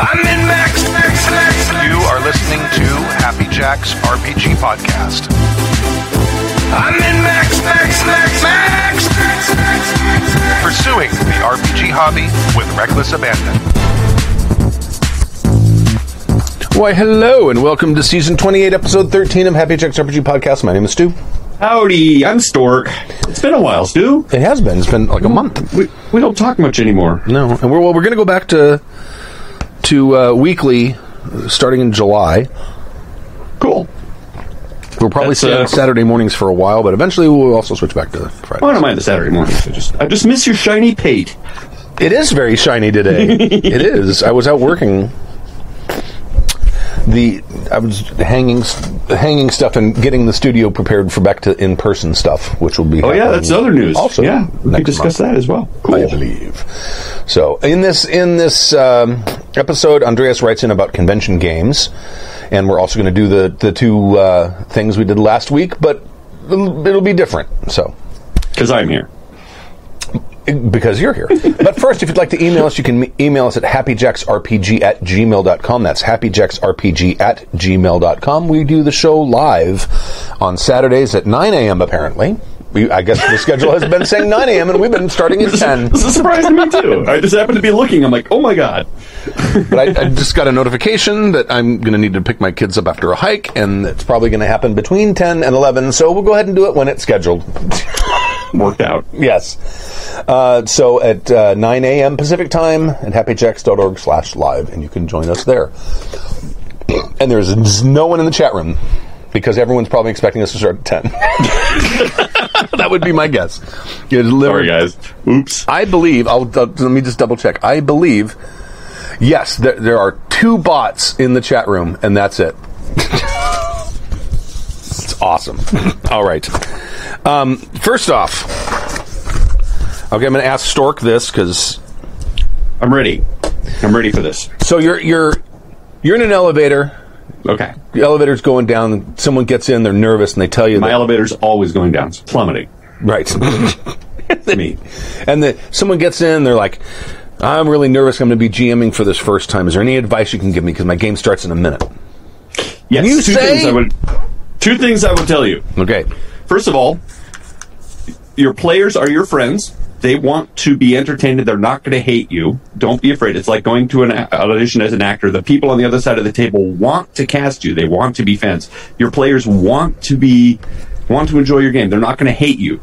I'm in Max, Max, Max. You are listening to Happy Jack's RPG Podcast. I'm in Max, Max, Max, Max, Max, Max, Max, Max. Pursuing the RPG hobby with reckless abandon. Why, hello, and welcome to season 28, episode 13 of Happy Jack's RPG Podcast. My name is Stu. Howdy, I'm Stork. It's been a while, Stu. It has been. It's been like a month. We, we don't talk much anymore. No, and we're well, we're going to go back to to uh, weekly starting in July. Cool. We'll probably That's, stay on uh, Saturday mornings for a while, but eventually we'll also switch back to Friday. I don't mind the Saturday mornings. I just, I just miss your shiny pate. It is very shiny today. it is. I was out working. The I was hanging hanging stuff and getting the studio prepared for back to in person stuff, which will be. Oh yeah, that's other news. Also, yeah, we next discuss month. that as well. I believe. So in this in this um, episode, Andreas writes in about convention games, and we're also going to do the the two uh, things we did last week, but it'll, it'll be different. So Because I'm here. Because you're here. but first, if you'd like to email us, you can email us at happyjacksrpg at gmail.com. That's happyjacksrpg at gmail.com. We do the show live on Saturdays at 9 a.m. apparently. We, I guess the schedule has been saying 9 a.m. and we've been starting at 10. This is a surprise to me too. I just happened to be looking. I'm like, oh my god. But I, I just got a notification that I'm going to need to pick my kids up after a hike, and it's probably going to happen between 10 and 11. So we'll go ahead and do it when it's scheduled. Worked out. yes. Uh, so at uh, 9 a.m. Pacific time at happyjacks.org slash live, and you can join us there. And there's no one in the chat room because everyone's probably expecting us to start at 10. that would be my guess. You Sorry, guys. Oops. I believe, I'll, uh, let me just double check. I believe, yes, there, there are two bots in the chat room, and that's it. it's awesome. All right. Um, first off, okay, I'm going to ask Stork this because I'm ready. I'm ready for this. so you're you're you're in an elevator. Okay. The elevator's going down. Someone gets in. They're nervous, and they tell you My that elevator's always going down. It's plummeting. right. Me. And the, someone gets in, they're like, I'm really nervous. I'm going to be GMing for this first time. Is there any advice you can give me? Because my game starts in a minute. Yes. You two say- things I would. Two things I would tell you. Okay. First of all, your players are your friends. They want to be entertained. They're not going to hate you. Don't be afraid. It's like going to an audition as an actor. The people on the other side of the table want to cast you. They want to be fans. Your players want to be want to enjoy your game. They're not going to hate you.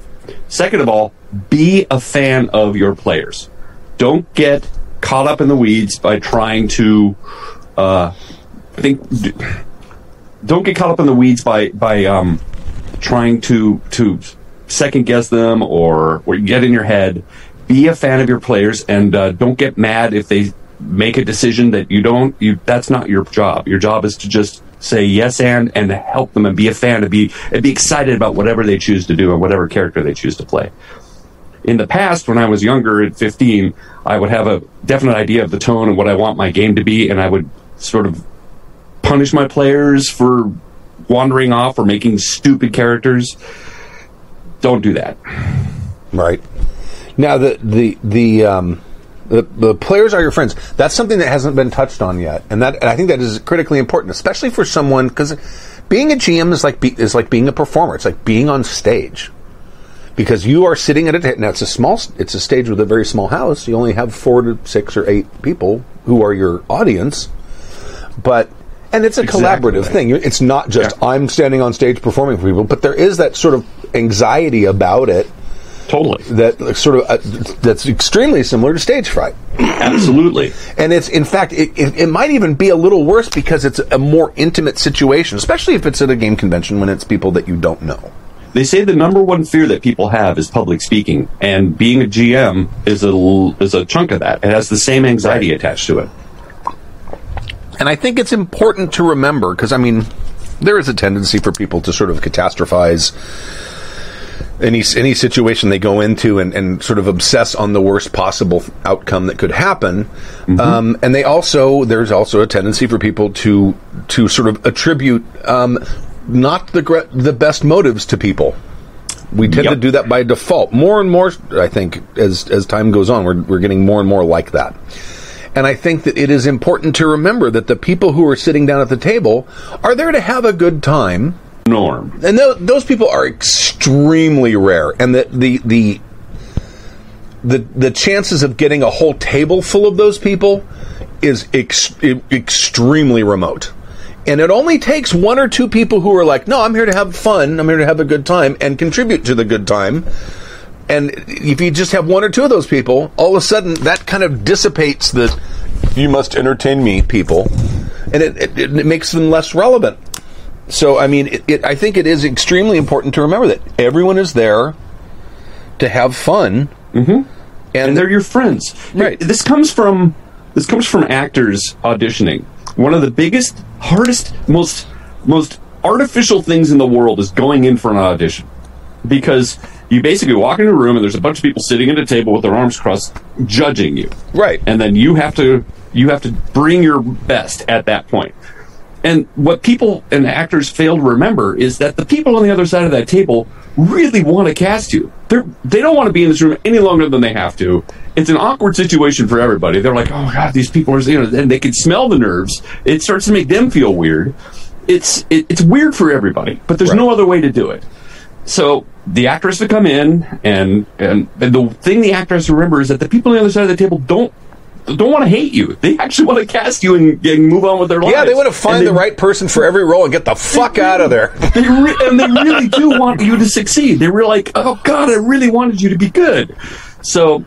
Second of all, be a fan of your players. Don't get caught up in the weeds by trying to uh, I think. Don't get caught up in the weeds by by um, trying to to second guess them or or get in your head. Be a fan of your players and uh, don't get mad if they make a decision that you don't. You that's not your job. Your job is to just say yes and and help them and be a fan and be and be excited about whatever they choose to do and whatever character they choose to play. In the past, when I was younger at 15, I would have a definite idea of the tone and what I want my game to be, and I would sort of punish my players for wandering off or making stupid characters. Don't do that. Right. Now the the the um the, the players are your friends. That's something that hasn't been touched on yet, and that and I think that is critically important, especially for someone because being a GM is like be, is like being a performer. It's like being on stage because you are sitting at a now it's a small it's a stage with a very small house. You only have four to six or eight people who are your audience, but and it's a Exactly. collaborative thing. It's not just Yeah. I'm standing on stage performing for people, but there is that sort of anxiety about it Totally. that sort of uh, that's extremely similar to stage fright. Absolutely. And it's in fact it, it, it might even be a little worse because it's a more intimate situation, especially if it's at a game convention when it's people that you don't know. They say the number one fear that people have is public speaking, and being a GM is a is a chunk of that. It has the same anxiety attached to it. And I think it's important to remember because I mean there is a tendency for people to sort of catastrophize any any situation they go into and, and sort of obsess on the worst possible outcome that could happen. Um, and they also there's also a tendency for people to to sort of attribute um, not the the best motives to people. We tend to do that by default. More and more, I think, as as time goes on, we're we're getting more and more like that. And I think that it is important to remember that the people who are sitting down at the table are there to have a good time. Norm. And th- those people are extremely rare. And the, the, the, the, the chances of getting a whole table full of those people is ex- extremely remote. And it only takes one or two people who are like, no, I'm here to have fun, I'm here to have a good time, and contribute to the good time. And if you just have one or two of those people, all of a sudden that kind of dissipates the you must entertain me people, and it, it, it makes them less relevant. So, I mean, it, I think it is extremely important to remember that everyone is there to have fun, mm-hmm. and, and they're your friends. Right. This comes from this comes from actors auditioning. One of the biggest, hardest, most most artificial things in the world is going in for an audition because you basically walk into a room and there's a bunch of people sitting at a table with their arms crossed judging you right and then you have to you have to bring your best at that point. and what people and actors fail to remember is that the people on the other side of that table really want to cast you. They're, they don't want to be in this room any longer than they have to. It's an awkward situation for everybody. They're like, oh my god, these people are, you know, and they can smell the nerves. It starts to make them feel weird. It's it, it's weird for everybody, but there's right. no other way to do it. So the actor has to come in, and, and and the thing the actor has to remember is that the people on the other side of the table don't don't want to hate you. They actually want to cast you and, and move on with their lives. Yeah, they want to find they, the right person for every role and get the fuck out of there. They re- and they really do want you to succeed. They were like, "Oh God, I really wanted you to be good." So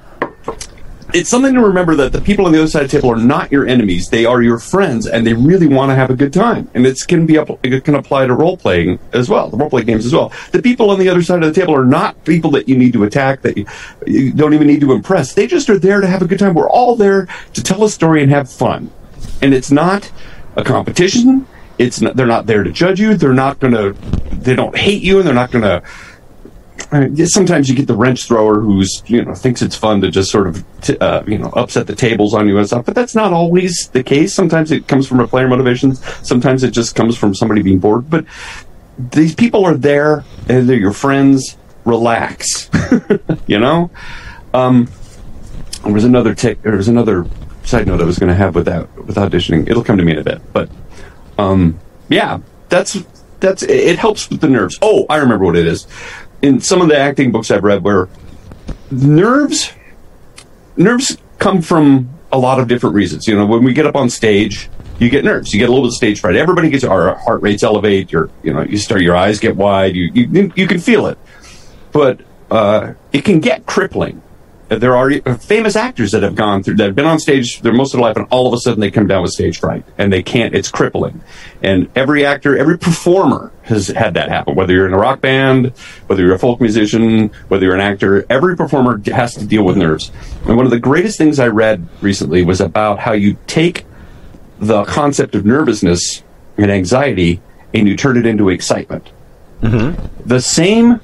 it's something to remember that the people on the other side of the table are not your enemies; they are your friends, and they really want to have a good time. And it can be it can apply to role playing as well, the role play games as well. The people on the other side of the table are not people that you need to attack, that you, you don't even need to impress. They just are there to have a good time. We're all there to tell a story and have fun, and it's not a competition. It's not, they're not there to judge you. They're not to. They don't hate you, and they're not going to sometimes you get the wrench thrower who's you know thinks it's fun to just sort of t- uh, you know upset the tables on you and stuff, but that's not always the case. Sometimes it comes from a player motivations. Sometimes it just comes from somebody being bored. But these people are there and they're your friends. Relax, you know. Um, there was another tick. There was another side note I was going to have with that with auditioning. It'll come to me in a bit, but um, yeah, that's that's it helps with the nerves. Oh, I remember what it is in some of the acting books I've read where nerves nerves come from a lot of different reasons. You know, when we get up on stage, you get nerves. You get a little bit of stage fright. Everybody gets our heart rates elevate. Your you know you start your eyes get wide. You you you can feel it, but uh, it can get crippling there are famous actors that have gone through that have been on stage their most of their life and all of a sudden they come down with stage fright and they can't it's crippling. And every actor every performer has had that happen whether you're in a rock band whether you're a folk musician whether you're an actor every performer has to deal with nerves. And one of the greatest things i read recently was about how you take the concept of nervousness and anxiety and you turn it into excitement. Mm-hmm. the same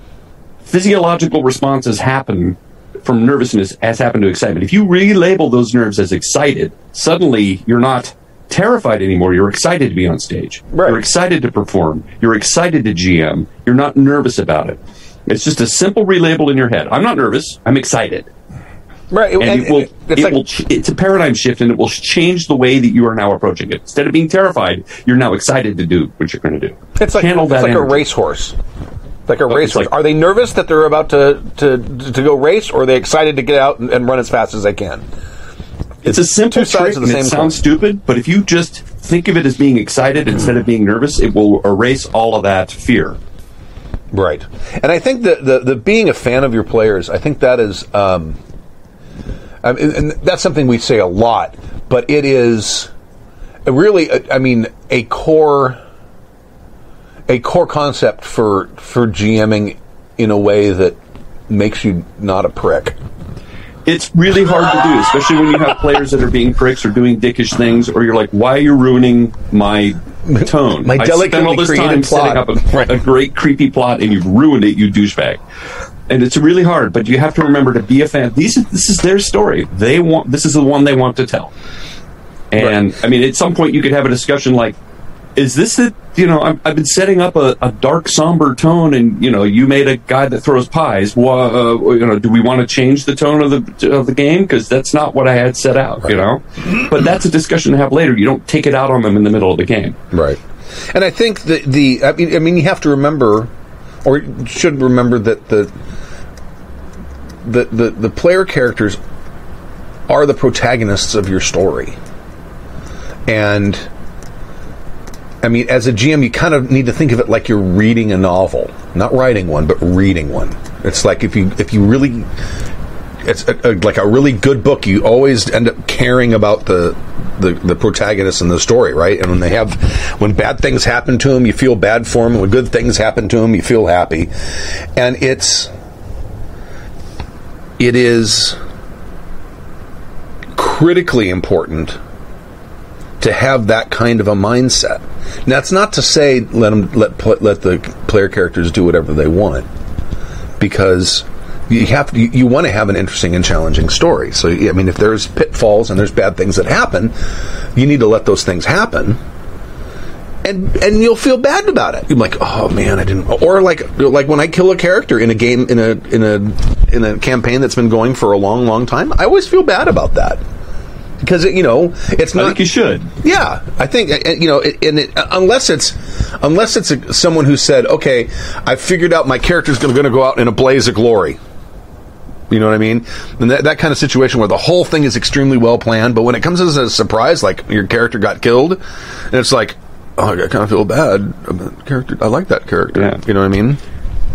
physiological responses happen from nervousness has happened to excitement. If you relabel those nerves as excited, suddenly you're not terrified anymore. You're excited to be on stage. Right. You're excited to perform. You're excited to GM. You're not nervous about it. It's just a simple relabel in your head. I'm not nervous. I'm excited. Right. And, and it will, it's, it like, will ch- it's a paradigm shift and it will change the way that you are now approaching it. Instead of being terrified, you're now excited to do what you're going to do. It's like, Channel it's like a racehorse. Like a race. Like, are they nervous that they're about to, to to go race, or are they excited to get out and, and run as fast as they can? It's, it's a simple two sides of the same. It sounds stupid, but if you just think of it as being excited instead of being nervous, it will erase all of that fear. Right, and I think that the the being a fan of your players, I think that is, um, I mean, and that's something we say a lot, but it is really, I mean, a core a core concept for for GMing in a way that makes you not a prick. It's really hard to do, especially when you have players that are being pricks or doing dickish things, or you're like, "Why are you ruining my tone? my delicately all this time plot. setting up a, right. a great creepy plot, and you've ruined it, you douchebag." and it's really hard. But you have to remember to be a fan. These this is their story. They want this is the one they want to tell. And right. I mean, at some point, you could have a discussion like, is this the you know I've, I've been setting up a, a dark somber tone and you know you made a guy that throws pies. Well, uh, you know do we want to change the tone of the of the game? Because that's not what i had set out you know? But that's a discussion to have later. You don't take it out on them in the middle of the game. Right. And I think the the I mean, I mean you have to remember or you should remember that the the the, the player characters are the protagonists of your story. And I mean, as a GM, you kind of need to think of it like you're reading a novel, not writing one, but reading one. It's like if you if you really, it's a, a, like a really good book. You always end up caring about the, the the protagonist in the story, right? And when they have when bad things happen to them, you feel bad for them. When good things happen to them, you feel happy. And it's it is critically important to have that kind of a mindset. Now, that's not to say let them let let the player characters do whatever they want, because you have you want to have an interesting and challenging story. So, I mean, if there's pitfalls and there's bad things that happen, you need to let those things happen. And, and you'll feel bad about it. You're like, oh man, I didn't. Or like like when I kill a character in a game in a in a in a campaign that's been going for a long, long time, I always feel bad about that because you know it's i not think you should yeah, I think uh, you know, and it, uh, unless it's unless it's a, someone who said, "Okay, I figured out my character's going to go out in a blaze of glory." You know what I mean? And that, that kind of situation where the whole thing is extremely well planned, but when it comes as a surprise, like your character got killed, and it's like, oh, I kind of feel bad. about Character, I like that character. Yeah. You know what I mean?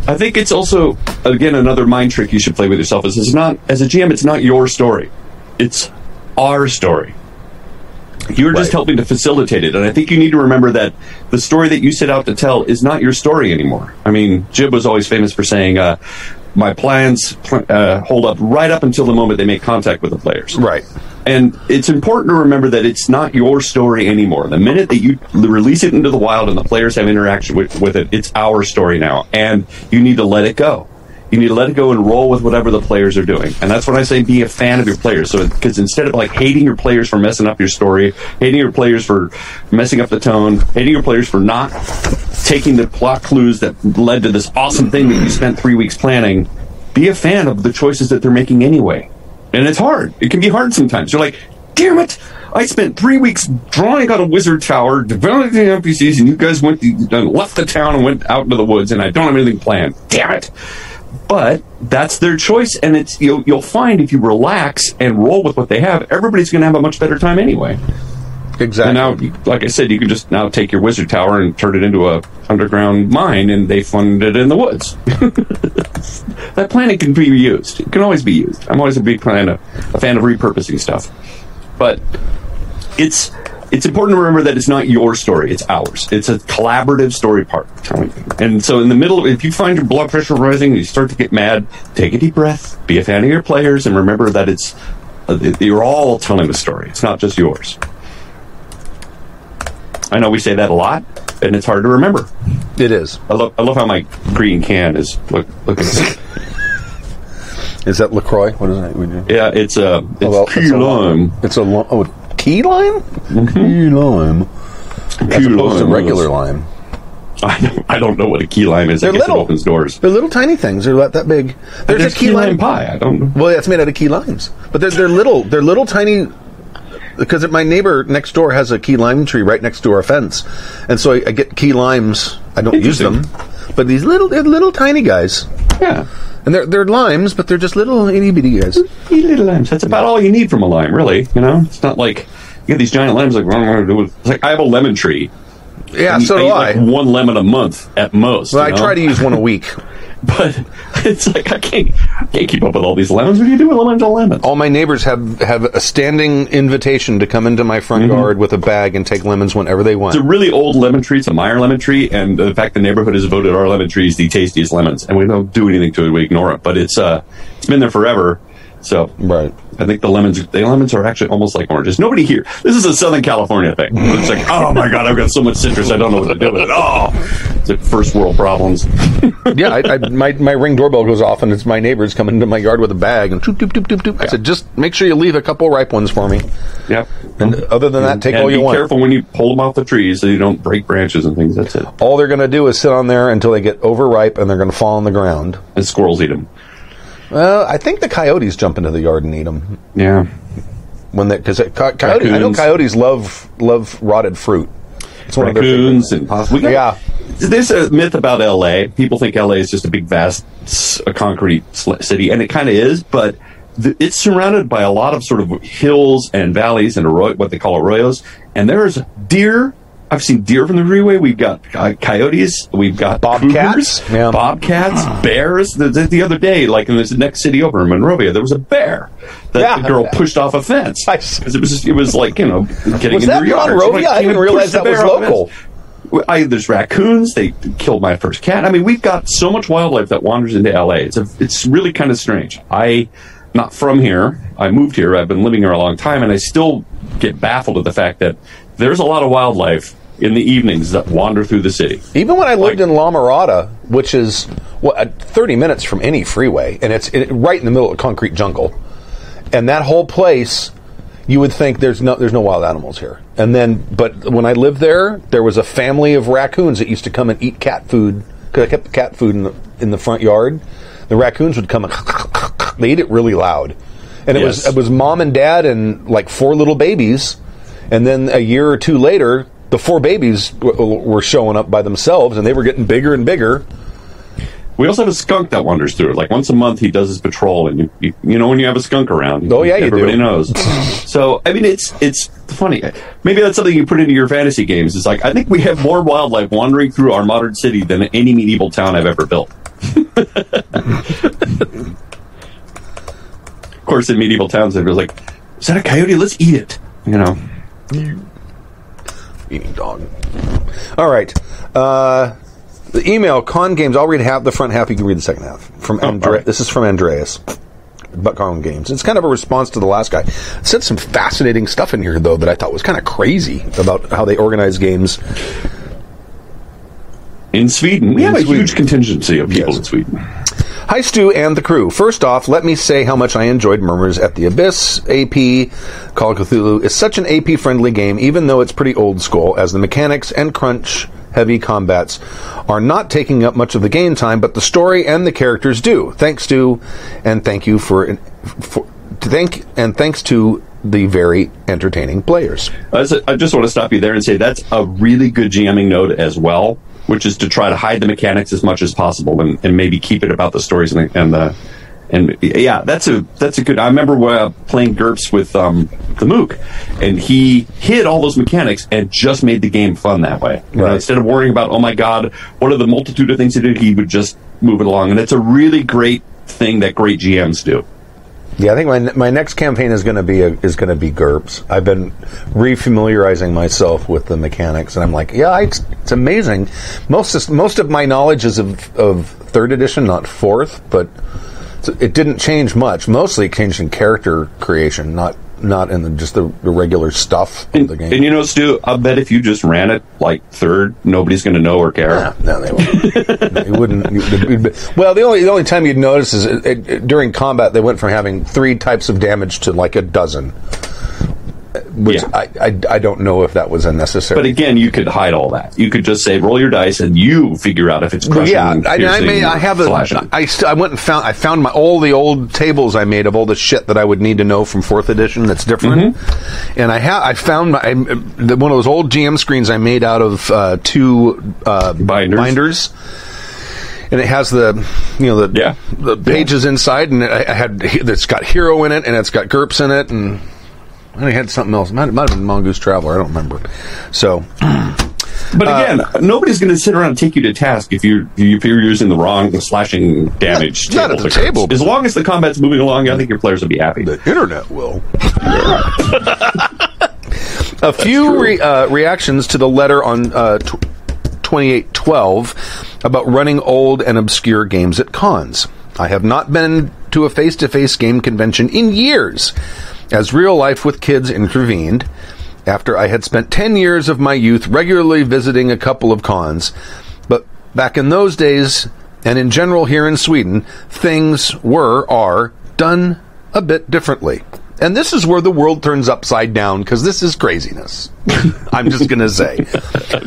I think it's also again another mind trick you should play with yourself. Is it's not as a GM, it's not your story, it's our story. You're just helping to facilitate it, and I think you need to remember that the story that you set out to tell is not your story anymore. I mean, Jib was always famous for saying, uh, "My plans pl- uh, hold up right up until the moment they make contact with the players." Right. And it's important to remember that it's not your story anymore. The minute that you release it into the wild and the players have interaction with, with it, it's our story now. And you need to let it go. You need to let it go and roll with whatever the players are doing. And that's when I say be a fan of your players. So, because instead of like hating your players for messing up your story, hating your players for messing up the tone, hating your players for not taking the plot clues that led to this awesome thing that you spent three weeks planning, be a fan of the choices that they're making anyway. And it's hard. It can be hard sometimes. You're like, damn it! I spent three weeks drawing out a wizard tower, developing the NPCs, and you guys went and left the town and went out into the woods, and I don't have anything planned. Damn it! But that's their choice, and it's you'll, you'll find if you relax and roll with what they have, everybody's going to have a much better time anyway. Exactly. And now, like I said, you can just now take your wizard tower and turn it into a underground mine, and they fund it in the woods. that planet can be used. It can always be used. I'm always a big fan of, a fan of repurposing stuff, but it's it's important to remember that it's not your story; it's ours. It's a collaborative story part telling. And so, in the middle, if you find your blood pressure rising, you start to get mad. Take a deep breath. Be a fan of your players, and remember that it's uh, you're all telling the story. It's not just yours. I know we say that a lot, and it's hard to remember. it is. I love, I love how my green can is look looking. Is that Lacroix? What is that? Yeah, it's a it's Oh, well, it's a long, It's a long. oh, Mm-hmm. key lime. Key lime. As Key opposed to regular lime. I don't, I don't know what a key lime is. They're I guess little. it opens doors. They're little tiny things. They're about that big. There's, There's a key, lime. pie. I don't know. Well, it's made out of key limes, but they're they're little. They're little tiny. Because my neighbor next door has a key lime tree right next to our fence, and so I, I get key limes. I don't use them, but these little they're little tiny guys, Yeah. and they're they're limes, but they're just little itty bitty guys. Key little limes. That's about all you need from a lime, really. You know, it's not like you get these giant limes. Like, what am I do it's like I have a lemon tree. Yeah, And so do eat, I. like one lemon a month at most. Well, I know? try to use one a week. but it's like I can't, I can't keep up with all these lemons. What do you do with lemons and lemons? All my neighbors have have a standing invitation to come into my front yard with a bag and take lemons whenever they want. It's a really old lemon tree. It's a Meyer lemon tree, and the fact the neighborhood has voted our lemon trees the tastiest lemons, and we don't do anything to it. We ignore it, but it's uh, it's been there forever. So Right. I think the lemons the lemons are actually almost like oranges. Nobody here. This is a Southern California thing. It's like, oh my god, I've got so much citrus, I don't know what to do with it. Oh, it's like first world problems. yeah, I, I, my my ring doorbell goes off, and it's my neighbors coming into my yard with a bag, and doop doop doop doop doop. I said, just make sure you leave a couple ripe ones for me. Yeah. And other than that, take and all you want. be careful when you pull them off the trees so you don't break branches and things. That's it. All they're going to do is sit on there until they get overripe, and they're going to fall on the ground. And squirrels eat them. Well, I think the coyotes jump into the yard and eat them Yeah. when they because uh, coyote, I know coyotes love love rotted fruit. It's one Raccoons of and their favorite. Yeah, There's a myth about LA. People think LA is just a big, vast, a concrete city, and it kind of is, but th- it's surrounded by a lot of sort of hills and valleys and arroy- what they call arroyos. And there's deer. I've seen deer from the freeway. We've got uh, coyotes. We've got Bobcats. cougars, Yeah. bobcats, bears. The, the, the other day, like in this next city over in Monrovia, there was a bear that Yeah. the girl pushed off a fence because it was it was like you know getting Was into that her yard. Monrovia? I didn't realize that was bear off the fence. local. I, there's raccoons. They killed my first cat. I mean, we've got so much wildlife that wanders into LA. It's a, it's really kind of strange. I, not from here. I moved here. I've been living here a long time, and I still get baffled at the fact that there's a lot of wildlife in the evenings that wander through the city. Even when I lived in La Mirada, which is what uh, 30 minutes from any freeway, and it's it, right in the middle of concrete jungle, and that whole place, you would think there's no there's no wild animals here. And then, but when I lived there, there was a family of raccoons that used to come and eat cat food because I kept the cat food in the in the front yard. The raccoons would come and they eat it really loud, and it was it was mom and dad and like four little babies, and then a year or two later. The four babies w- were showing up by themselves, and they were getting bigger and bigger. We also have a skunk that wanders through. Like once a month, he does his patrol, and you, you, you know when you have a skunk around. Oh, yeah, you everybody knows. so I mean, it's it's funny. Maybe that's something you put into your fantasy games. It's like I think we have more wildlife wandering through our modern city than any medieval town I've ever built. of course, in medieval towns, it was like, "Is that a coyote? Let's eat it." You know. Eating dog. All right. Uh, the email con games. I'll read half the front half. You can read the second half from Oh, Andre- right. This is from Andreas. But con games. It's kind of a response to the last guy. It said some fascinating stuff in here though that I thought was kind of crazy about how they organize games. In Sweden, we In have a huge contingency of people Yes. in Sweden. Hi, Stu and the crew. First off, let me say how much I enjoyed Murmurs at the Abyss. AP Call of Cthulhu is such an AP friendly game, even though it's pretty old school, as the mechanics and crunch heavy combats are not taking up much of the game time, but the story and the characters do. Thanks to, and thank you for, for thank and thanks to the very entertaining players. I just want to stop you there and say that's a really good GMing note as well, which is to try to hide the mechanics as much as possible and, and maybe keep it about the stories and the, and the and yeah, that's a that's a good. I remember uh, playing GURPS with um, the Mook, and he hid all those mechanics and just made the game fun that way. You know, instead of worrying about oh my god, what are the multitude of things he did, he would just move it along, and it's a really great thing that great GMs do. Yeah, I think my my next campaign is going to be a, is going to be GURPS. I've been refamiliarizing myself with the mechanics, and I'm like, yeah, it's, it's amazing. Most most of my knowledge is of, of third edition, not fourth, but it didn't change much. Mostly it changed in character creation, not not in the, just the, the regular stuff of And, the game. and you know, Stu, I bet if you just ran it like third, nobody's going to know or care. Yeah, no, they wouldn't. it wouldn't. it'd be- well, the only the only time you'd notice is it, it, during combat they went from having three types of damage to like a dozen, which Yeah. I, I I don't know if that was unnecessary. But again, you could hide all that. You could just say, roll your dice, and you figure out if it's crushing. yeah, I, I made. I have a. I, st- I went and found. I found my all the old tables I made of all the shit that I would need to know from fourth edition. That's different. Mm-hmm. And I have. I found my I, the, one of those old GM screens I made out of uh, two uh, Binders. binders. And it has the, you know, the Yeah. the pages inside, and I I had it's got hero in it, and it's got GURPS in it, and I had something else. It might, might have been Mongoose Traveller. I don't remember. So But again, nobody's going to sit around and take you to task if you're if you're using the wrong slashing damage. Not- not at the table. As long as the combat's moving along, I think your players will be happy. the internet will. a few re, uh, reactions to the letter on uh, tw- 2812 about running old and obscure games at cons. I have not been to a face to face game convention in years, as real life with kids intervened. After I had spent 10 years of my youth regularly visiting a couple of cons. But back in those days, and in general here in Sweden, things were, are, done a bit differently. And this is where the world turns upside down because this is craziness. I'm just going to say.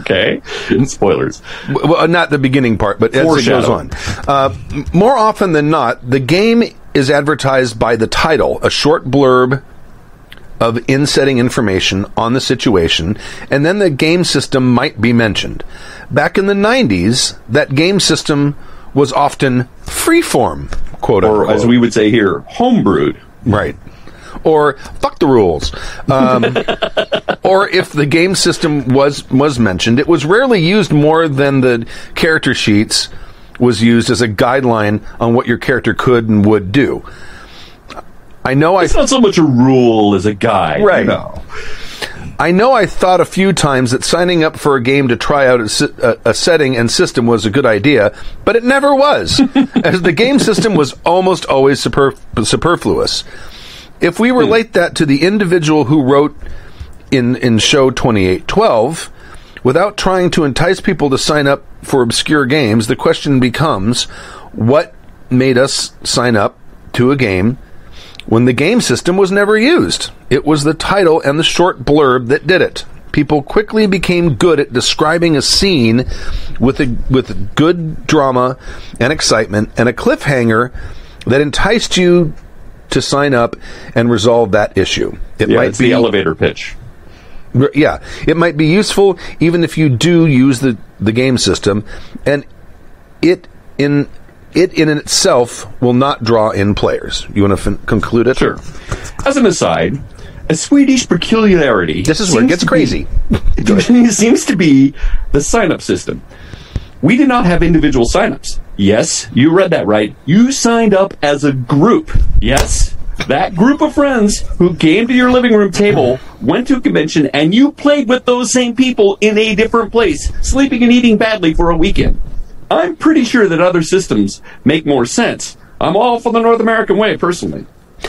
Okay. Spoilers. Well, not the beginning part, but as it goes on. Uh, more often than not, the game is advertised by the title, a short blurb of in-setting information on the situation, and then the game system might be mentioned. Back in the 90s, that game system was often freeform, quote Or unquote. as we would say here, homebrewed. Right. Or fuck the rules. Um, or if the game system was was mentioned, it was rarely used more than the character sheets was used as a guideline on what your character could and would do. I know I It's not so much a rule as a guide. Right. You know. I know I thought a few times that signing up for a game to try out a, a, a setting and system was a good idea, but it never was, as the game system was almost always super, superfluous. If we relate hmm. that to the individual who wrote in, in show 2812, without trying to entice people to sign up for obscure games, the question becomes what made us sign up to a game when the game system was never used. It was the title and the short blurb that did it. People quickly became good at describing a scene with a with good drama and excitement and a cliffhanger that enticed you to sign up and resolve that issue. It Yeah, might it's be the elevator pitch. Yeah, it might be useful even if you do use the, the game system, and it in it in itself will not draw in players. You want to conclude it? Sure. As an aside, a Swedish peculiarity. This is where it gets to be- crazy. it seems to be the sign up system. We did not have individual sign ups. Yes, you read that right. You signed up as a group. Yes, that group of friends who came to your living room table, went to a convention, and you played with those same people in a different place, sleeping and eating badly for a weekend. I'm pretty sure that other systems make more sense. I'm all for the North American way, personally.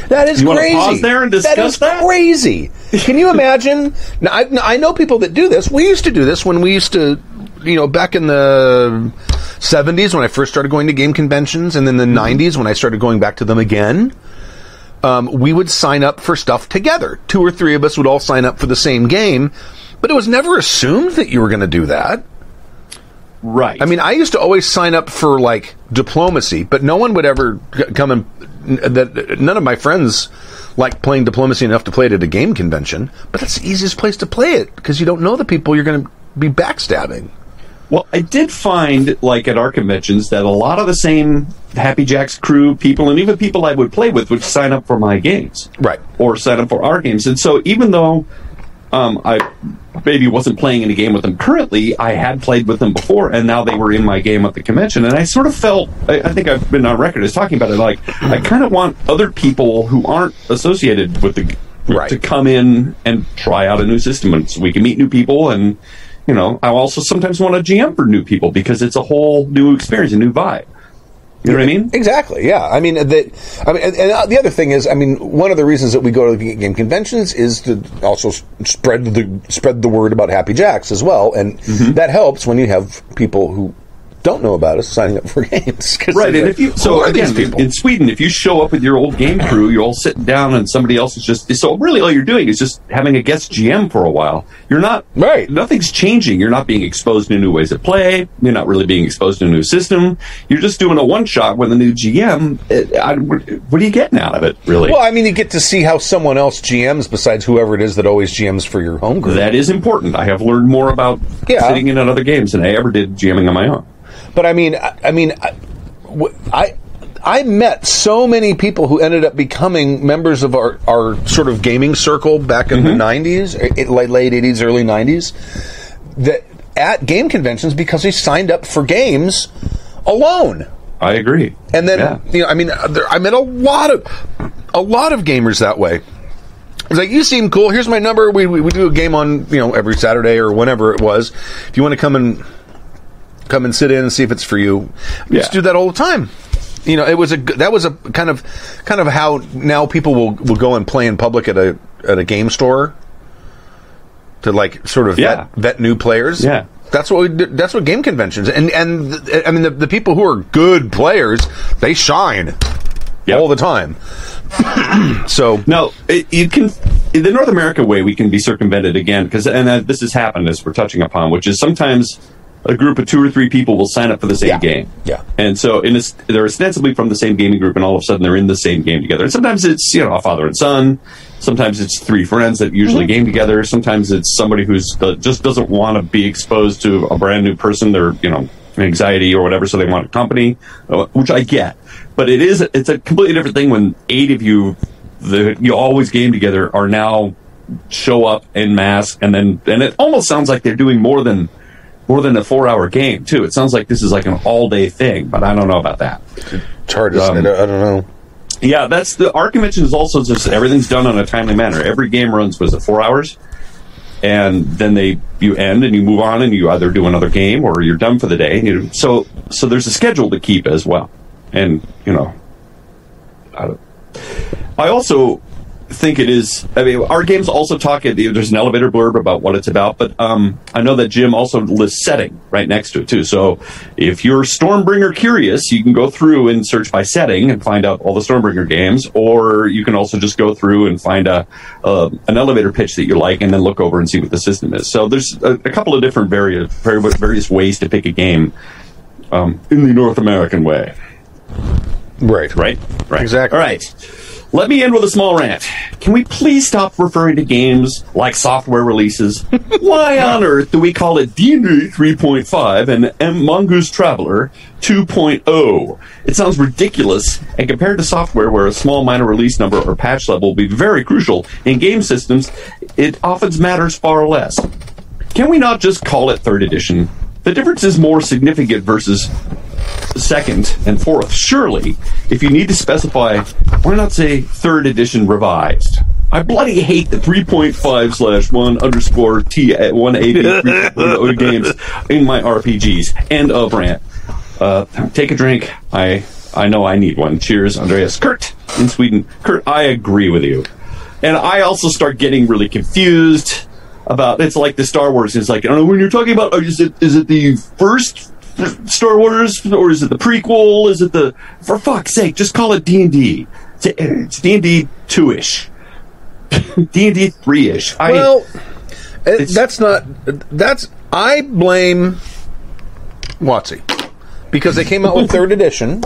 That is You crazy. pause there and discuss is that? crazy. Can you imagine? now, I, now, I know people that do this. We used to do this when we used to, you know, back in the 70s when I first started going to game conventions, and then the Mm-hmm. 90s when I started going back to them again. Um, we would sign up for stuff together. Two or three of us would all sign up for the same game, but it was never assumed that you were going to do that. Right. I mean, I used to always sign up for like diplomacy, but no one would ever come and that none of my friends like playing diplomacy enough to play it at a game convention. But that's the easiest place to play it because you don't know the people you're going to be backstabbing. Well, I did find, like at our conventions, that a lot of the same Happy Jacks crew people and even people I would play with would sign up for my games. Right. Or sign up for our games. And so even though um, I maybe wasn't playing any game with them currently, I had played with them before, and now they were in my game at the convention. And I sort of felt, I, I think I've been on record as talking about it, like, I kind of want other people who aren't associated with the Right. to come in and try out a new system and so we can meet new people and you know i also sometimes want a gm for new people because it's a whole new experience a new vibe you know what i mean Exactly. Yeah. I mean, that. I mean, and, and the other thing is, I mean, one of the reasons that we go to the game conventions is to also spread the spread the word about Happy Jacks as well, and Mm-hmm. that helps when you have people who don't know about us signing up for games. right and like, if you so again in sweden if you show up with your old game crew you're all sitting down and somebody else is just so really all you're doing is just having a guest gm for a while you're not Right. nothing's changing you're not being exposed to new ways of play you're not really being exposed to a new system you're just doing a one shot with a new gm I, what are you getting out of it really Well, I mean, you get to see how someone else GMs besides whoever it is that always GMs for your home group. That is important. I have learned more about Yeah. sitting in on other games than I ever did GMing on my own. But I mean, I, I mean, I, I I met so many people who ended up becoming members of our, our sort of gaming circle back in Mm-hmm. the '90s, eh, late late '80s, early '90s, that at game conventions because they signed up for games alone. I agree. And then Yeah. you know, I mean, there, I met a lot of a lot of gamers that way. It's like you seem cool. Here's my number. We, we we do a game on you know every Saturday or whenever it was. If you want to come and come and sit in and see if it's for you, we just Yeah. do that all the time. you know, it was a that was a kind of kind of how now people will will go and play in public at a at a game store to like sort of Yeah. vet, vet new players. Yeah. That's what we do, that's what game conventions and and th- I mean the, the people who are good players they shine Yep. all the time. so No, it, you can. In the North America way, we can be circumvented again because, and uh, this has happened as we're touching upon, which is sometimes a group of two or three people will sign up for the same Yeah. game. Yeah. and so in this, they're ostensibly from the same gaming group, and all of a sudden they're in the same game together. And sometimes it's you know a father and son. Sometimes it's three friends that usually game together. Sometimes it's somebody who's uh, just doesn't want to be exposed to a brand new person. They're you know anxiety or whatever, so they want a company, uh, which I get. But it is it's a completely different thing when eight of you, the you always game together, are now show up in mass, and then and it almost sounds like they're doing more than more than a four hour game too. It sounds like this is like an all day thing, but I don't know about that. charges Um, I, don't, I don't know. Yeah, that's the our convention is also just everything's done on a timely manner. Every game runs was it four hours, and then they you end and you move on and you either do another game or you're done for the day. You so so there's a schedule to keep as well, and you know, I, don't- I also think it is. I mean, our games also talk. There's an elevator blurb about what it's about, but um, I know that Jim also lists setting right next to it too. So if you're Stormbringer curious, you can go through and search by setting and find out all the Stormbringer games, or you can also just go through and find a uh, an elevator pitch that you like, and then look over and see what the system is. So there's a, a couple of different various various ways to pick a game um, in the North American way. Right. Right? Right. Exactly. All right. Let me end with a small rant. Can we please stop referring to games like software releases? Why on earth do we call it D&D 3.5 and M- Mongoose Traveller 2.0? It sounds ridiculous, and compared to software where a small minor release number or patch level will be very crucial, in game systems, it often matters far less. Can we not just call it third edition? The difference is more significant versus second and fourth. Surely, if you need to specify, why not say third edition revised? I bloody hate the 3.5 slash 1 underscore T at 180 games in my RPGs. End of rant. Uh, take a drink. I I know I need one. Cheers, Andreas. Kurt in Sweden. Kurt, I agree with you. And I also start getting really confused about it's like the Star Wars. It's like I don't know when you're talking about. Is it is it the first Star Wars or is it the prequel? Is it the for fuck's sake? Just call it D and D. It's D and D two ish. D and D three ish. Well, uh, it, that's not. That's I blame WotC because they came out with third edition,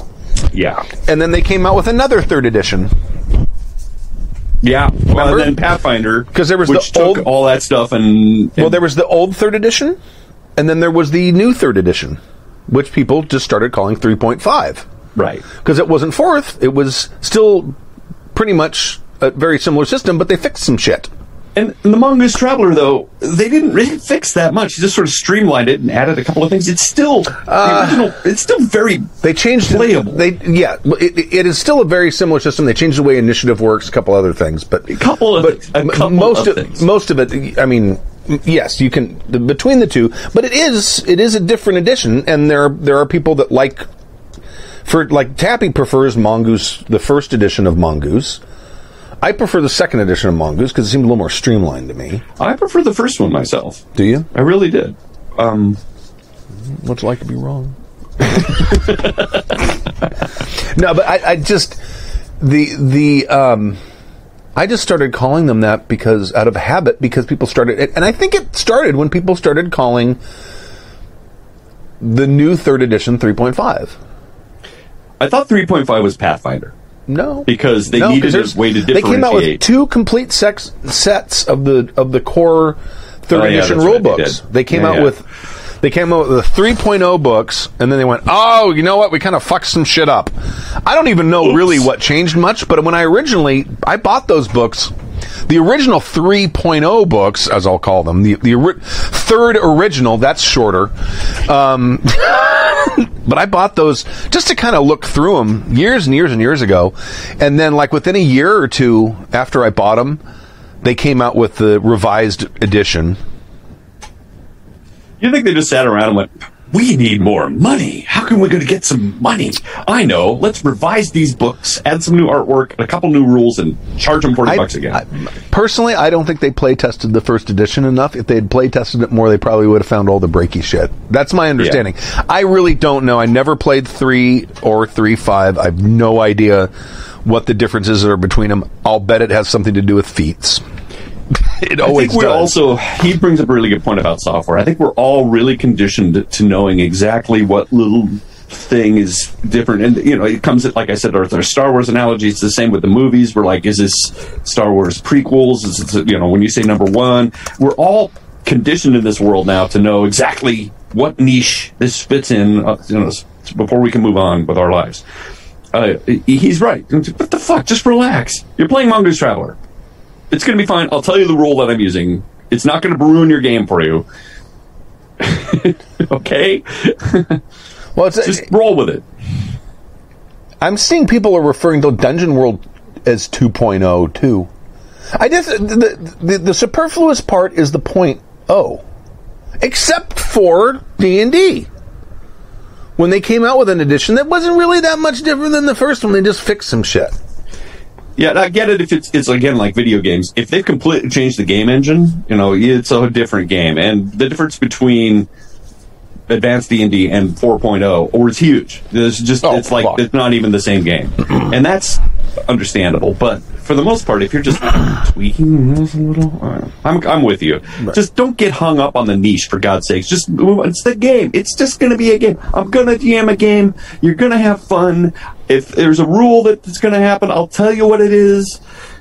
yeah, and then they came out with another third edition. yeah. Well, Remember? and then Pathfinder 'Cause there was the which took old- all that stuff and, Well, there was the old third edition, and then there was the new third edition, which people just started calling 3.5 right. because it wasn't fourth; it was still pretty much a very similar system, but they fixed some shit. And the Mongoose Traveller, though, they didn't really fix that much. They just sort of streamlined it and added a couple of things. It's still the uh, original. It's still very They changed Playable. They yeah, it, it is still a very similar system. They changed the way initiative works, a couple other things, but a couple of but couple most of of, things. most of it. I mean, yes, you can the, between the two, but it is it is a different edition, and there are, there are people that like for like Tappy prefers Mongoose, the first edition of Mongoose. I prefer the second edition of Mongoose because it seemed a little more streamlined to me. I prefer the first one myself. Do you? I really did. Um, What's it like to be wrong? no, but I, I just the the um, I just started calling them that because out of habit because people started and I think it started when people started calling the new third edition 3.5. I thought 3.5 was Pathfinder. No, Because they No, needed a way to differentiate. They came out with two complete sex, sets of the of the core third Oh, yeah, edition that's rule right, they They came Yeah, out yeah. with they came out with the 3.0 books, and then they went, "Oh, you know what? We kind of fucked some shit up." I don't even know really what changed much, but when I originally I bought those books. The original 3.0 books, as I'll call them, the, the ori- third original, that's shorter. Um, but I bought those just to kind of look through them years and years and years ago. And then, like within a year or two after I bought them, they came out with the revised edition. You think they just sat around and went, we need more money. How can we going to get some money? I know. Let's revise these books, add some new artwork, and a couple new rules, and charge them forty I- bucks again. I- personally, I don't think they play tested the first edition enough. If they had play tested it more, they probably would have found all the breaky shit. That's my understanding. I really don't know. I never played three or three five. I have no idea what the differences are between them. I'll bet it has something to do with feats. it I always think we're does. also he brings up a really good point about software. I think we're all really conditioned to knowing exactly what little thing is different, and you know, it comes at like I said, our, there's Star Wars analogy. It's the same with the movies. We're like, is this Star Wars prequels? Is it, you know, when you say number one, we're all conditioned in this world now to know exactly what niche this fits in. Uh, you know, before we can move on with our lives. Uh, he's right. What the fuck? Just relax. You're playing Mongoose Traveller. It's going to be fine. I'll tell you the rule that I'm using. It's not going to ruin your game for you. okay? well, it's, Just roll with it. I'm seeing people are referring to Dungeon World as 2.0 too. I just the, the the superfluous part is the point oh, except for D and D. When they came out with an edition that wasn't really that much different than the first one, they just fixed some shit. Yeah, I get it if it's it's again like video games. If they've completely changed the game engine, you know, it's a different game. And the difference between advanced D&D and 4.0 or it's huge. There's just Oh, it's like fuck. it's not even the same game. and that's understandable, but for the most part if you're just tweaking this a little, uh, I'm I'm with you. Just don't get hung up on the niche for God's sakes. Just it's the game. It's just going to be a game. I'm going to DM a game. You're going to have fun. If there's a rule that's going to happen, I'll tell you what it is.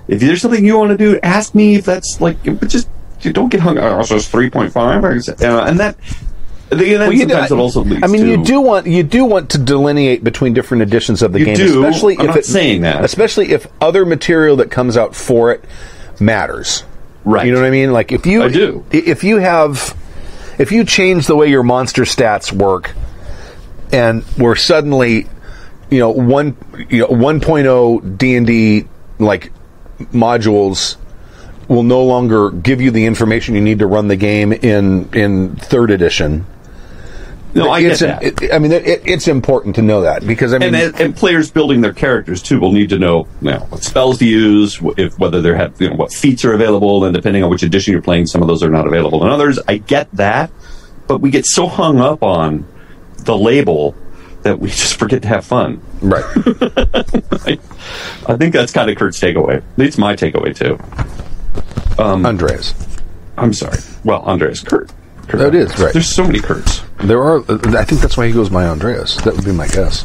If there's something you want to do, ask me if that's like but just you don't get hung up. Oh, so it's 3.5 uh, and that and then Well, you do- sometimes it also leads I mean, you do want you do want to delineate between different editions of the You game, do. especially I'm if not it, saying that. especially if other material that comes out for it matters. Right. You know what I mean? Like if you I do. if you have if you change the way your monster stats work and we're suddenly you know one you know 1.0 D&D like modules will no longer give you the information you need to run the game in in third edition. No, I get it's that. it- I mean, it, it's important to know that because I mean, and, and players building their characters too will need to know you know, what spells to use, if whether they have you know what feats are available, and depending on which edition you're playing, some of those are not available in others. I get that, but we get so hung up on the label that we just forget to have fun. right. I, I think that's kind of Kurt's takeaway. It's my takeaway too. Um, Andreas, I'm sorry. Well, Andreas, Kurt. Kurt. That is, right. There's so many Kurts. there are. I think that's why he goes by Andreas. That would be my guess.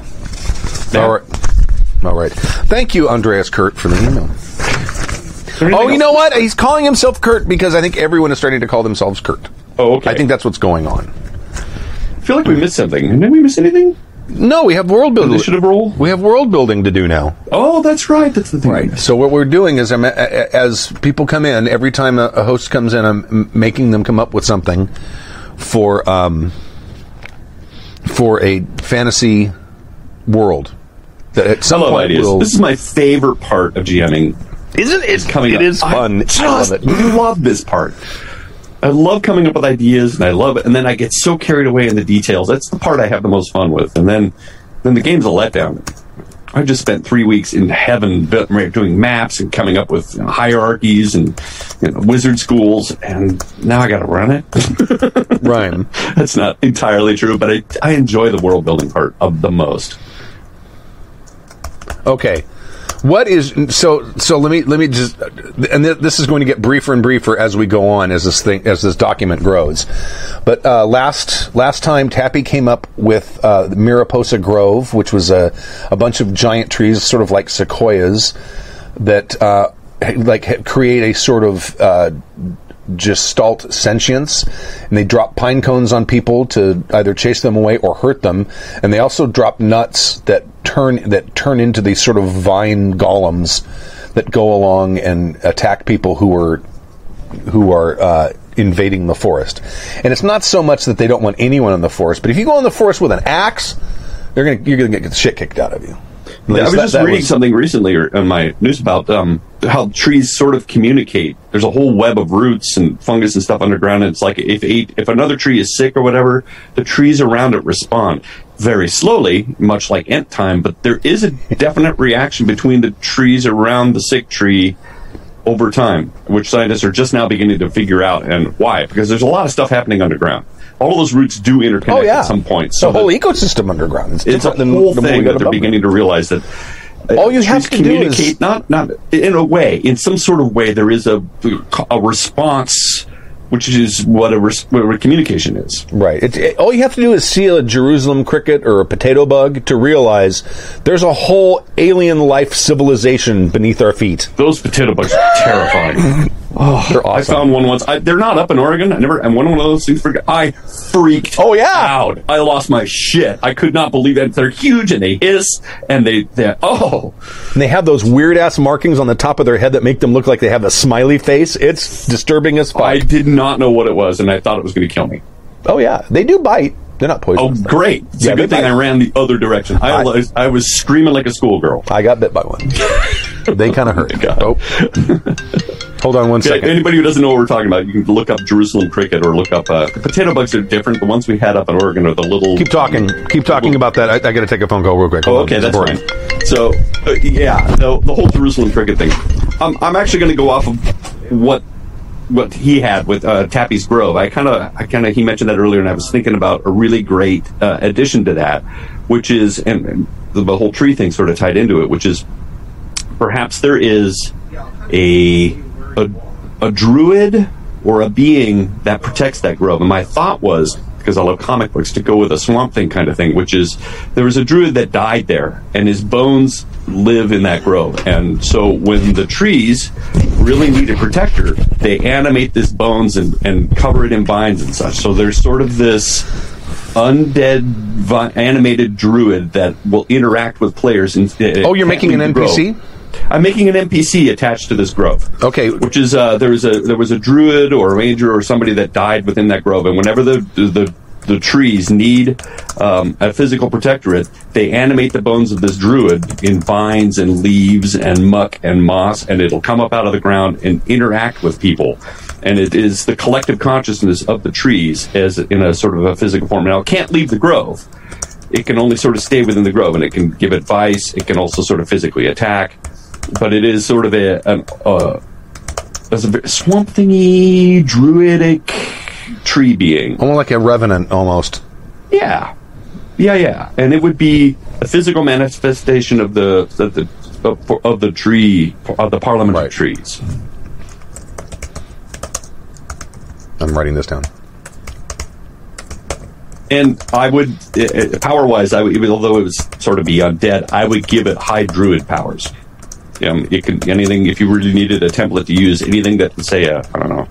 Yeah. All right. All right. Thank you, Andreas Kurt, for the email. Is there anything Oh, you else? know what? He's calling himself Kurt because I think everyone is starting to call themselves Kurt. Oh, okay. I think that's what's going on. I feel like we missed something. Did we miss anything? No, we have world building. Initiative roll? We have world building to do now. Oh, that's right. That's the thing. Right. So what we're doing is, I'm, a- a- as people come in, every time a, a host comes in, I'm making them come up with something for um, for a fantasy world that at I some love point ideas. will. This is my favorite part of GMing. Isn't it? It's Coming It up. is fun. I I, love it. love this part. I love coming up with ideas, and I love it. And then I get so carried away in the details. That's the part I have the most fun with. And then, then the game's a letdown. I just spent three weeks in heaven doing maps and coming up with you know, hierarchies and you know, wizard schools, and now I got to run it. Ryan, That's not entirely true, but I, I enjoy the world building part of the most. Okay. What is so? So let me let me just, and th- this is going to get briefer and briefer as we go on as this thing as this document grows. But uh, last last time, Tappy came up with uh, Mariposa Grove, which was a a bunch of giant trees, sort of like sequoias, that uh, like create a sort of uh, gestalt sentience, and they drop pine cones on people to either chase them away or hurt them. And they also drop nuts that turn that turn into these sort of vine golems that go along and attack people who are who are uh, invading the forest. And it's not so much that they don't want anyone in the forest, but if you go in the forest with an axe, they're gonna you're gonna get the shit kicked out of you. Yeah, I was that- just that reading was- something recently on my news about um, how trees sort of communicate. There's a whole web of roots and fungus and stuff underground. And it's like if a, if another tree is sick or whatever, the trees around it respond very slowly, much like ant time. But there is a definite reaction between the trees around the sick tree over time, which scientists are just now beginning to figure out and why. Because there's a lot of stuff happening underground. All those roots do interconnect Oh yeah, at some point. So the whole ecosystem underground. It's, it's a whole than when we thing that they're beginning to realize that. All you have to do is- communicate, not not in a way, in some sort of way, there is a a response, which is what a, res, what a communication is. Right. It, it- all you have to do is see a Jerusalem cricket or a potato bug to realize there's a whole alien life civilization beneath our feet. Those potato bugs are terrifying. Oh. They're I found one once. I, they're not up in Oregon. I never. And one of those things. For, I freaked. Oh, yeah. out. I lost my shit. I could not believe that they're huge and they hiss and they. they oh, And they have those weird ass markings on the top of their head that make them look like they have a smiley face. It's disturbing as fuck. I did not know what it was, and I thought it was going to kill me. oh yeah, they do bite. They're not poisonous. Oh, great! It's Yeah, a good thing bite. I ran the other direction. I, I- was, I was screaming like a schoolgirl. I got bit by one. they kind of hurt. Oh. Hold on one second. anybody who doesn't know what we're talking about, you can look up Jerusalem cricket or look up uh, potato bugs are different. The ones we had up in Oregon are the little. Keep talking. Keep talking about that. I, I got to take a phone call real quick. Oh, Hold okay, that's important. fine. So, uh, yeah, the, the whole Jerusalem cricket thing. I'm, I'm actually going to go off of what what he had with uh, Tappy's Grove. I kind of, I kind of, he mentioned that earlier, and I was thinking about a really great uh, addition to that, which is, and, and the whole tree thing sort of tied into it, which is perhaps there is a, a a druid or a being that protects that grove. And my thought was because I love comic books to go with a swamp thing kind of thing, which is there was a druid that died there, and his bones live in that grove. And so when the trees really need a protector, they animate this bones and, and cover it in vines and such. So there's sort of this undead vi- animated druid that will interact with players. And, uh, Oh, you're making an can't leave the NPC? grove. I'm making an NPC attached to this grove. Okay. which is uh, there was a there was a druid or a ranger or somebody that died within that grove, and whenever the the the trees need um, a physical protectorate, they animate the bones of this druid in vines and leaves and muck and moss, and it'll come up out of the ground and interact with people. And it is the collective consciousness of the trees as in a sort of a physical form. Now, it can't leave the grove. It can only sort of stay within the grove, and it can give advice. It can also sort of physically attack, but it is sort of a an, uh, a swamp thingy druidic tree being. Almost like a revenant, almost. Yeah, yeah, yeah, and it would be a physical manifestation of the of the of, of the tree of the parliament Right. of trees. I'm writing this down. And I would, power wise, I would, although it was sort of beyond dead, I would give it high druid powers. Um, it could anything if you really needed a template to use anything that say a I don't know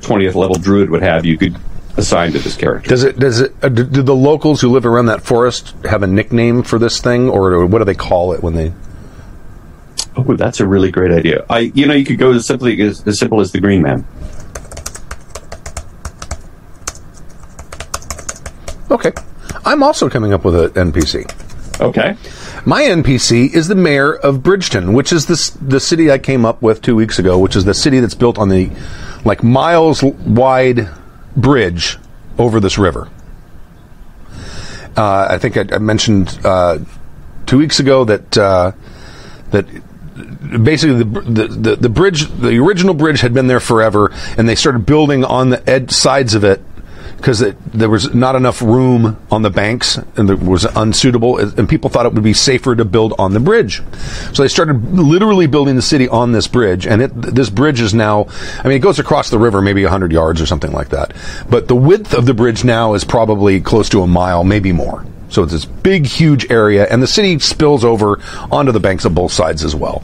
twentieth level druid would have, you could assign to this character. Does it? Does it? Uh, do, do the locals who live around that forest have a nickname for this thing, or what do they call it when they? Oh, that's a really great idea. I, you know, you could go as simply as, as simple as the Green Man. Okay, I'm also coming up with an NPC. Okay. My NPC is the mayor of Bridgeton, which is this the city I came up with two weeks ago, which is the city that's built on the like miles wide bridge over this river. Uh, I think I, I mentioned uh, two weeks ago that uh, that basically the, the the the bridge, the original bridge, had been there forever, and they started building on the ed- sides of it because there was not enough room on the banks and it was unsuitable, and people thought it would be safer to build on the bridge. So they started literally building the city on this bridge, and it, this bridge is now, I mean, it goes across the river maybe 100 yards or something like that. But the width of the bridge now is probably close to a mile, maybe more. So it's this big, huge area, and the city spills over onto the banks of both sides as well.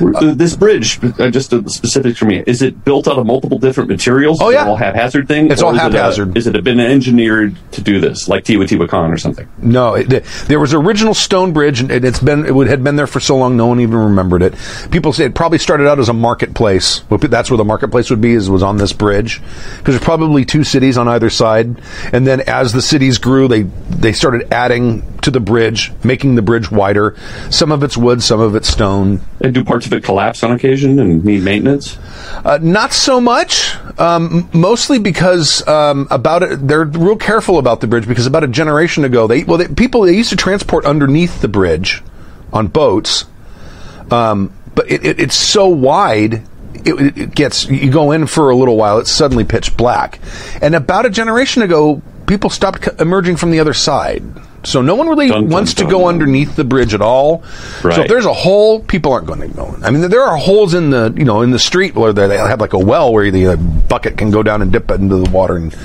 Uh, this bridge, uh, just the specifics for me, is it built out of multiple different materials? Oh, Is it yeah. all haphazard thing. It's all is it a- haphazard. Is it been engineered to do this, like Teotihuacan or something? No, it, there was original stone bridge, and it's been it had been there for so long, no one even remembered it. People say it probably started out as a marketplace. That's where the marketplace would be, is was on this bridge, because there's probably two cities on either side. And then as the cities grew, they they started adding adding to the bridge, making the bridge wider. Some of it's wood, some of it's stone. And do parts of it collapse on occasion and need maintenance? Uh, not so much, um, mostly because um, about it, they're real careful about the bridge because about a generation ago, they well, they, people they used to transport underneath the bridge on boats, um, but it, it, it's so wide. It, it gets you go in for a little while. It's suddenly pitch black, and about a generation ago, people stopped emerging from the other side. So no one really Dun, dun, wants to dun. go underneath the bridge at all. So if there's a hole, people aren't going to go. in. I mean, there are holes in the you know in the street where they they have like a well where the uh, bucket can go down and dip into the water, and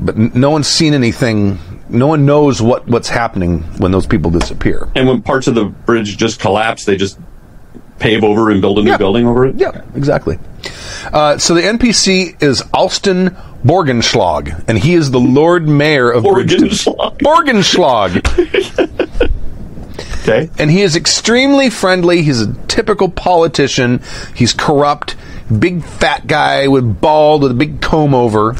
but no one's seen anything. No one knows what what's happening when those people disappear. And when parts of the bridge just collapse, they just pave over and build a new Yeah. building over it? Yeah, exactly. Uh, so the NPC is Alston Borgenschlag, and he is the Lord Mayor of. Borgenschlag. Borgenschlag. Okay. and he is extremely friendly. He's a typical politician. He's corrupt, big fat guy with bald with a big comb over,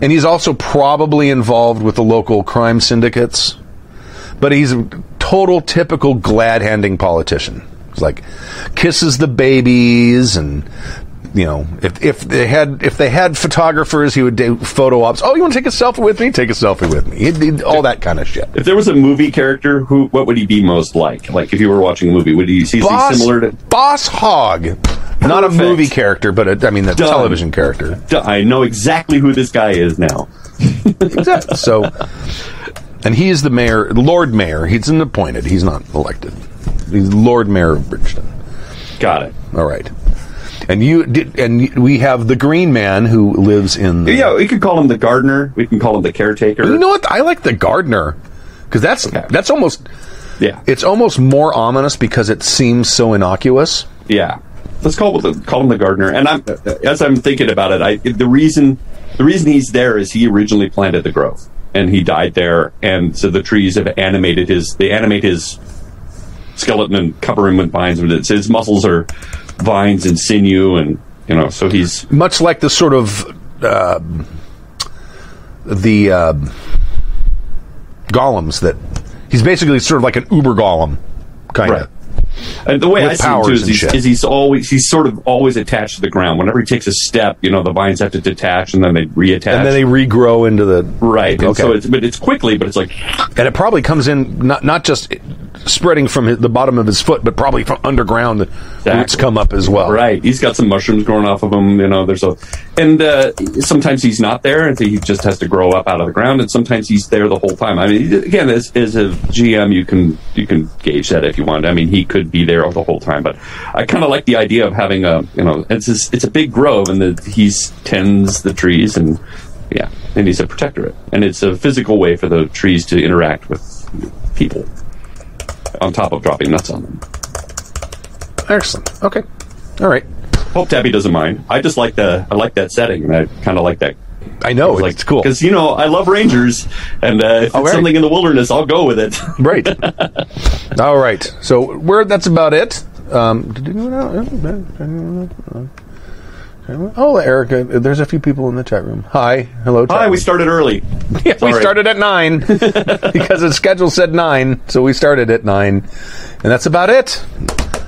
and he's also probably involved with the local crime syndicates. But he's a total typical glad-handing politician. He's like kisses the babies and. You know, if if they had if they had photographers, he would do photo ops. Oh, you want to take a selfie with me? Take a selfie with me. He'd, he'd- all that kind of shit. If there was a movie character, who what would he be most like? Like if you were watching a movie, would he Boss, similar to? Boss Hogg. Not a movie character, but a, I mean, a Done. television character. I know exactly who this guy is now. Exactly. so, and he is the mayor, Lord Mayor. He's an appointed. He's not elected. He's Lord Mayor of Bridgeton. Got it. All right. And you did, and we have the Green Man who lives in. The, Yeah, we could call him the gardener. We can call him the caretaker. You know what? I like the gardener because that's Okay. that's almost yeah, it's almost more ominous because it seems so innocuous. yeah. Let's call the, call him the gardener. And I'm as I'm thinking about it, I the reason the reason he's there is he originally planted the grove and he died there, and so the trees have animated his they animate his skeleton and cover him with vines. But it's, his muscles are vines and sinew, and you know, so he's much like the sort of uh, the uh, golems that he's basically sort of like an uber golem kind Right. And the way I see him too is he's, is he's always he's sort of always attached to the ground. Whenever he takes a step, you know, the vines have to detach and then they reattach. and then they regrow into the right. And okay So it's but it's quickly, but it's like and it probably comes in not not just spreading from his, the bottom of his foot but probably from underground the roots come up as well right. He's got some mushrooms growing off of him. You know, there's a and uh, sometimes he's not there, and he just has to grow up out of the ground. And sometimes he's there the whole time. I mean, again, as, as a GM, you can you can gauge that if you want. I mean, he could be there the whole time, but I kind of like the idea of having a you know it's this, it's a big grove, and the, he's tends the trees and. Yeah, and he's a protectorate, and it's a physical way for the trees to interact with people. On top of dropping nuts on them. excellent okay all right Hope Tappy doesn't mind. I just like the I like that setting. and I kind of like that. I know like it's cool because you know I love rangers, and uh, if it's Oh, right. something in the wilderness, I'll go with it. Right. All right. So we're that's about it. Um, oh, Erica, there's a few people in the chat room. Hi, hello. Hi, we started early. Yeah, we started at nine because the schedule said nine, so we started at nine, and that's about it.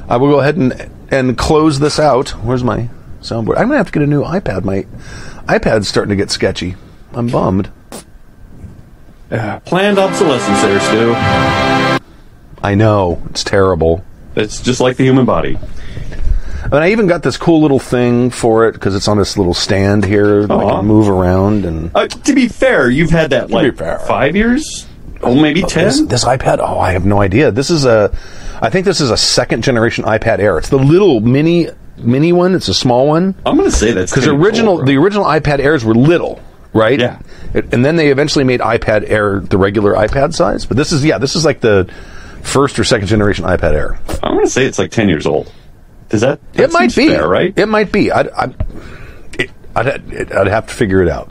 I will go ahead and and close this out. Where's my soundboard? I'm gonna have to get a new iPad. My iPad's starting to get sketchy. I'm bummed. Planned obsolescence there, Stu. I know it's terrible. It's just like the human body. And I even got this cool little thing for it because it's on this little stand here that I Aw. can move around. And Uh, to be fair, you've had that be like fair. five years, oh maybe ten. this, this iPad, oh, I have no idea. This is a, I think this is a second generation iPad Air. It's the little mini mini one. It's a small one I'm going to say that because original old, the original iPad Airs were little, right? Yeah. It- and then they eventually made iPad Air the regular iPad size. But this is yeah, this is like the first or second generation iPad Air. I'm going to say it's like ten years old. Does that? that it might be fair, right? It might be. I'd, I'd, it, I'd, I'd have to figure it out.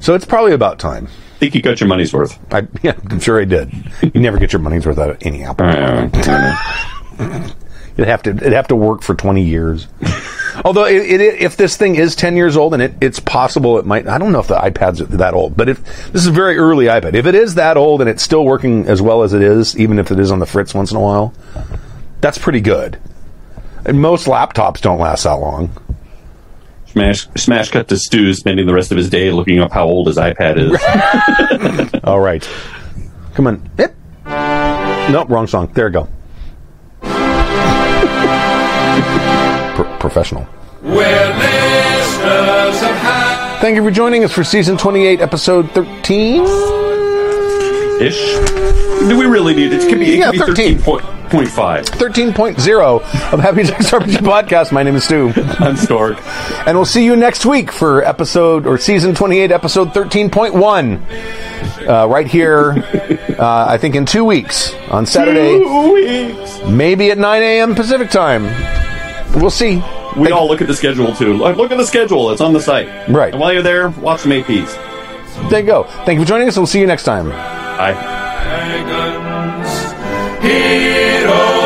So it's probably about time. I think you got your money's worth. I, yeah, I'm sure I did. You never get your money's worth out of any Apple. All right, all right. It'd have to it'd have to work for 20 years. Although, it, it, if this thing is 10 years old, and it, it's possible it might, I don't know if the iPads that old, but if this is a very early iPad, if it is that old and it's still working as well as it is, even if it is on the fritz once in a while, that's pretty good. And most laptops don't last that long. Smash, smash cut to Stu spending the rest of his day looking up how old his iPad is. All right. Come on. Yep. Nope, wrong song. There we go. Pro- professional. Thank you for joining us for season 28, episode 13. Ish. Do we really need it? It could be, it Yeah, could be 13. 13.5. 13.0 of Happy Jacks RPG Podcast. My name is Stu. I'm Stork. And we'll see you next week for episode or season 28, episode 13.1. Uh, right here, uh, I think in two weeks on Saturday, Two weeks. maybe at 9 a.m. Pacific time. We'll see. We Thank- all look at the schedule too. Look look at the schedule. It's on the site. Right. And while you're there, watch some APs. There you go. Thank you for joining us. We'll see you next time. Bye. Hero